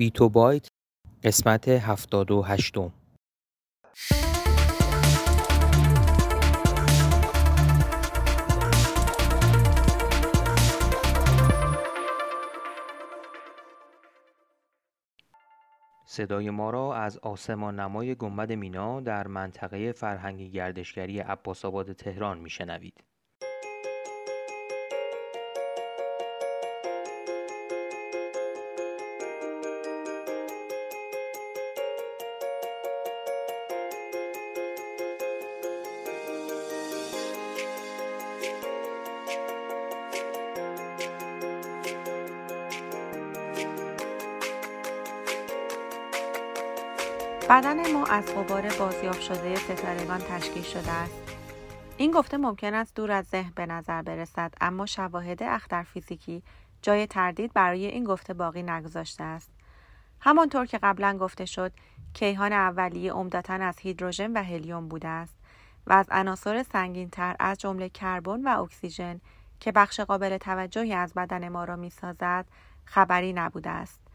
بیتو بایت قسمت هفتاد و هشتم صدای ما را از آسمان نمای گنبد مینا در منطقه فرهنگی گردشگری عباسآباد تهران میشنوید. بدن ما از غبار بازیافت شده ستارگان تشکیل شده است. این گفته ممکن است دور از ذهن به نظر برسد اما شواهد اختر فیزیکی جای تردید برای این گفته باقی نگذاشته است. همانطور که قبلا گفته شد کیهان اولیه عمدتا از هیدروژن و هلیوم بوده است و از عناصر تر از جمله کربن و اکسیژن که بخش قابل توجهی از بدن ما را می‌سازد خبری نبوده است.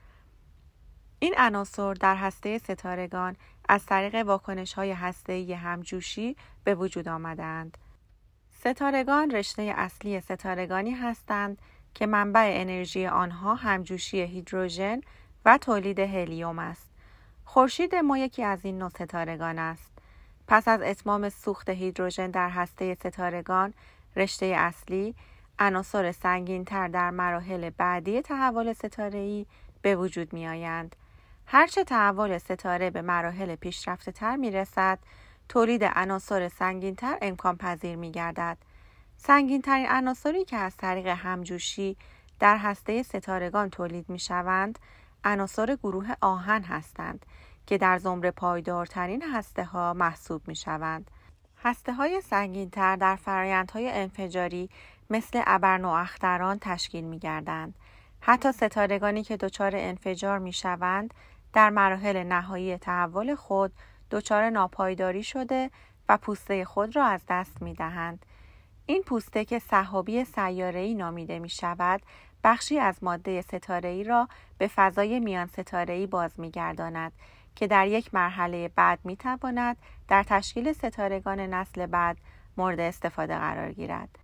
این عناصر در هسته ستارگان از طریق واکنش های هسته‌ای همجوشی به وجود آمدند. ستارگان رشته اصلی ستارگانی هستند که منبع انرژی آنها همجوشی هیدروژن و تولید هلیوم است. خورشید ما یکی از این نوع ستارگان است. پس از اتمام سوخت هیدروژن در هسته ستارگان، رشته اصلی عناصر سنگینتر در مراحل بعدی تحول ستاره‌ای به وجود می آیند. هرچه تحول ستاره به مراحل پیشرفته تر می رسد، تولید عناصر سنگینتر امکان پذیر می گردد. سنگین ترین عناصری که از طریق همجوشی در هسته ستارگان تولید می شوند، عناصر گروه آهن هستند که در زمره پایدارترین هسته ها محسوب می شوند. هسته های سنگین تر در فرایندهای انفجاری مثل ابرنواختران تشکیل می گردند. حتی ستارگانی که دچار انفجار می شوند در مراحل نهایی تحول خود دچار ناپایداری شده و پوسته خود را از دست می دهند. این پوسته که صحابی سیاره‌ای نامیده می شود بخشی از ماده ستاره‌ای را به فضای میان ستاره‌ای باز می گرداند که در یک مرحله بعد می تواند در تشکیل ستارگان نسل بعد مورد استفاده قرار گیرد.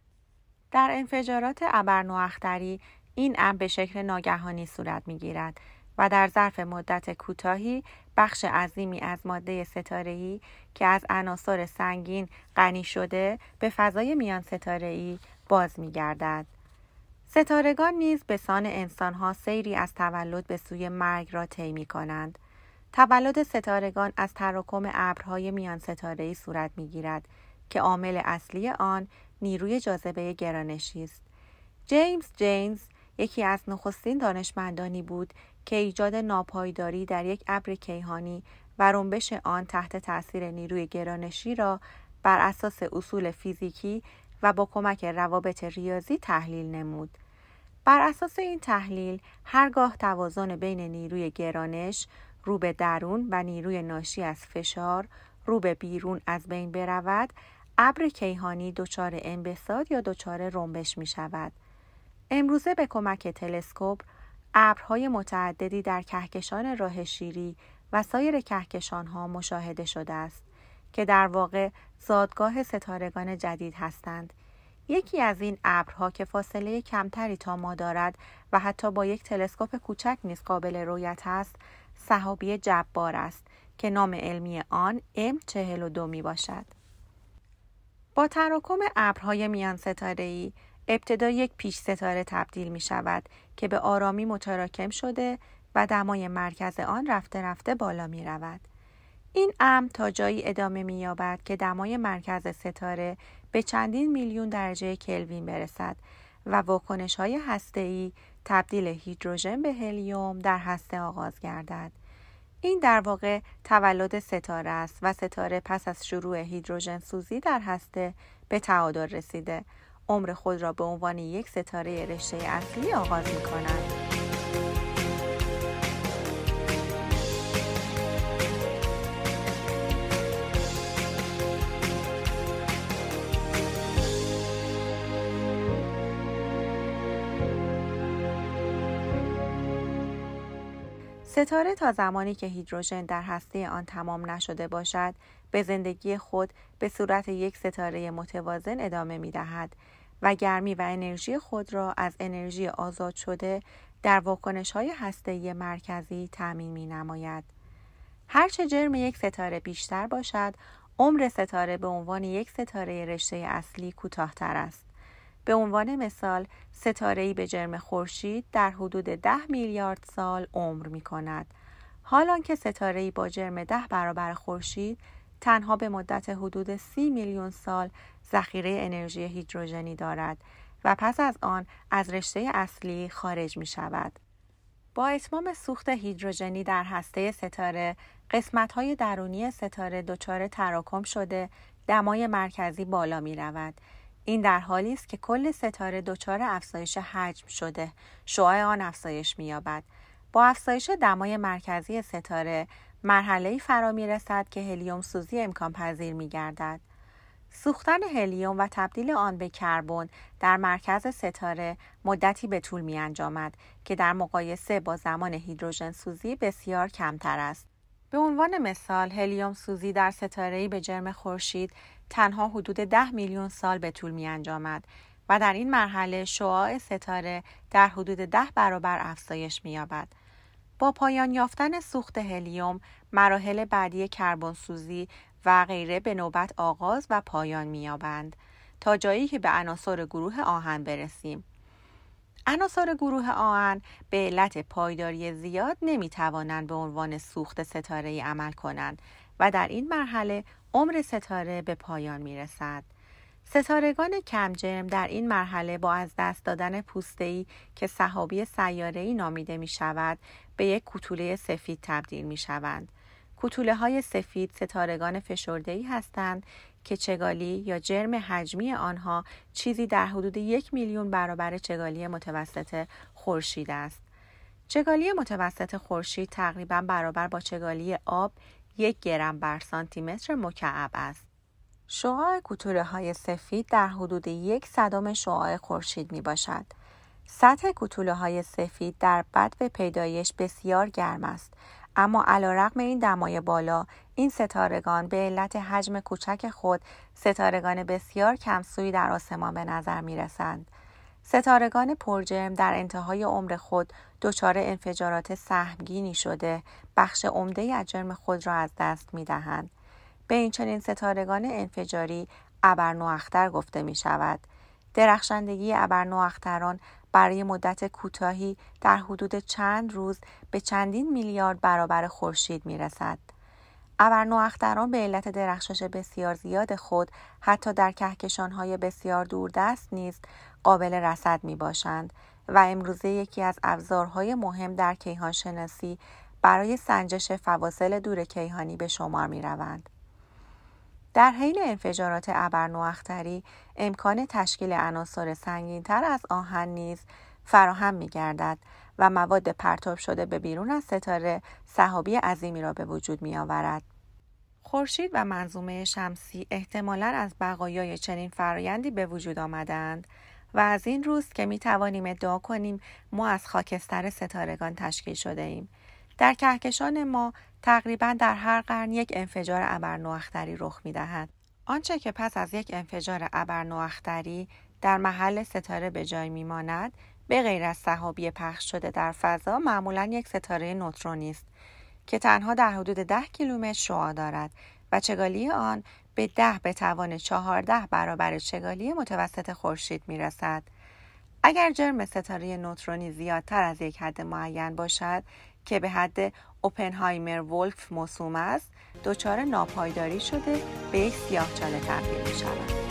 در انفجارات ابرنواختری این امر به شکل ناگهانی صورت می گیرد و در ظرف مدت کوتاهی بخش عظیمی از ماده ستاره‌ای که از عناصر سنگین غنی شده به فضای میان ستاره‌ای باز می‌گردد. ستارگان نیز به سان انسانها سیری از تولد به سوی مرگ را طی می کنند. تولد ستارگان از تراکم ابرهای میان ستاره‌ای صورت می‌گیرد که عامل اصلی آن نیروی جاذبه گرانشی است. جیمز جینز یکی از نخستین دانشمندانی بود که ایجاد ناپایداری در یک ابر کیهانی و رنبش آن تحت تاثیر نیروی گرانشی را بر اساس اصول فیزیکی و با کمک روابط ریاضی تحلیل نمود. بر اساس این تحلیل هرگاه توازن بین نیروی گرانش رو به درون و نیروی ناشی از فشار رو به بیرون از بین برود ابر کیهانی دچار انبساط یا دچار رنبش می شود. امروزه به کمک تلسکوپ ابرهای متعددی در کهکشان راه شیری و سایر کهکشان ها مشاهده شده است که در واقع زادگاه ستارگان جدید هستند. یکی از این ابرها که فاصله کمتری تا ما دارد و حتی با یک تلسکوپ کوچک نیز قابل رویت است، صحابی جبار است که نام علمی آن M42 می باشد. با تراکم ابرهای میان ستاره ابتدا یک پیش ستاره تبدیل می شود که به آرامی متراکم شده و دمای مرکز آن رفته رفته بالا می رود. این امر تا جایی ادامه می یابد که دمای مرکز ستاره به چندین میلیون درجه کلوین برسد و واکنش های هسته تبدیل هیدروژن به هلیوم در هسته آغاز گردد. این در واقع تولد ستاره است و ستاره پس از شروع هیدروژن سوزی در هسته به تعادل رسیده عمر خود را به عنوان یک ستاره رشته اصلی آغاز می کند. ستاره تا زمانی که هیدروژن در هسته آن تمام نشده باشد به زندگی خود به صورت یک ستاره متوازن ادامه می دهد و گرمی و انرژی خود را از انرژی آزاد شده در واکنش های هسته مرکزی تأمین می نماید. هرچه جرم یک ستاره بیشتر باشد، عمر ستاره به عنوان یک ستاره رشته اصلی کوتاهتر است. به عنوان مثال ستاره‌ای به جرم خورشید در حدود ده میلیارد سال عمر می کند. حال که ستاره‌ای با جرم ده برابر خورشید تنها به مدت حدود سی میلیون سال ذخیره انرژی هیدروژنی دارد و پس از آن از رشته اصلی خارج می شود. با اتمام سوخت هیدروژنی در هسته ستاره قسمت های درونی ستاره دچار تراکم شده دمای مرکزی بالا می رود. این در حالی است که کل ستاره دچار افزایش حجم شده شعاع آن افزایش می‌یابد با افزایش دمای مرکزی ستاره مرحله فرا می رسد که هلیوم سوزی امکان پذیر می گردد. سوختن هلیوم و تبدیل آن به کربن در مرکز ستاره مدتی به طول می انجامد که در مقایسه با زمان هیدروژن سوزی بسیار کمتر است. به عنوان مثال هلیوم سوزی در ستاره‌ای به جرم خورشید تنها حدود ده میلیون سال به طول می انجامد و در این مرحله شعاع ستاره در حدود ده برابر افزایش می یابد. با پایان یافتن سوخت هلیوم مراحل بعدی کربن سوزی و غیره به نوبت آغاز و پایان می‌یابند تا جایی که به عناصر گروه آهن برسیم. عناصر گروه آهن به علت پایداری زیاد نمی توانند به عنوان سوخت ستاره عمل کنند و در این مرحله عمر ستاره به پایان می رسد. ستارگان کمجرم در این مرحله با از دست دادن پوسته‌ای که صحابی سیاره‌ای نامیده می شود به یک کوتوله سفید تبدیل می شوند. کوتوله های سفید ستارگان فشرده‌ای هستند که چگالی یا جرم حجمی آنها چیزی در حدود یک میلیون برابر چگالی متوسط خورشید است. چگالی متوسط خورشید تقریبا برابر با چگالی آب یک گرم بر سانتیمتر مکعب است. شعاع کوتوله های سفید در حدود یک صدم شعاع خورشید می باشد. سطح کوتوله های سفید در بد به پیدایش بسیار گرم است اما علیرغم این دمای بالا این ستارگان به علت حجم کوچک خود ستارگان بسیار کمسوی در آسمان به نظر می رسند. ستارگان پرجرم در انتهای عمر خود دچار انفجارات سهمگینی شده بخش عمده از جرم خود را از دست می دهند. به این چنین ستارگان انفجاری ابرنواختر گفته می شود. درخشندگی ابرنواختران برای مدت کوتاهی در حدود چند روز به چندین میلیارد برابر خورشید می رسد. ابرنواختران به علت درخشش بسیار زیاد خود حتی در کهکشانهای بسیار دوردست نیز قابل رصد می باشند و امروزه یکی از ابزارهای مهم در کیهان شناسی برای سنجش فواصل دور کیهانی به شمار می روند. در حین انفجارات ابرنواختری امکان تشکیل عناصر سنگینتر از آهن نیز فراهم می گردد و مواد پرتاب شده به بیرون از ستاره صحابی عظیمی را به وجود می آورد. خورشید و منظومه شمسی احتمالا از بقایای چنین فرایندی به وجود آمدند و از این روز که می توانیم ادعا کنیم ما از خاکستر ستارگان تشکیل شده ایم. در کهکشان ما تقریبا در هر قرن یک انفجار ابرنواختری رخ می دهد. آنچه که پس از یک انفجار ابرنواختری در محل ستاره به جای می ماند به غیر از صحابی پخش شده در فضا معمولا یک ستاره نوترونی است که تنها در حدود ده کیلومتر شعاع دارد و چگالی آن به ده به توان چهارده برابر چگالی متوسط خورشید می رسد. اگر جرم ستاره نوترونی زیادتر از یک حد معین باشد که به حد اوپنهایمر ولف موسوم است دچار ناپایداری شده به یک سیاهچاله تبدیل می شود.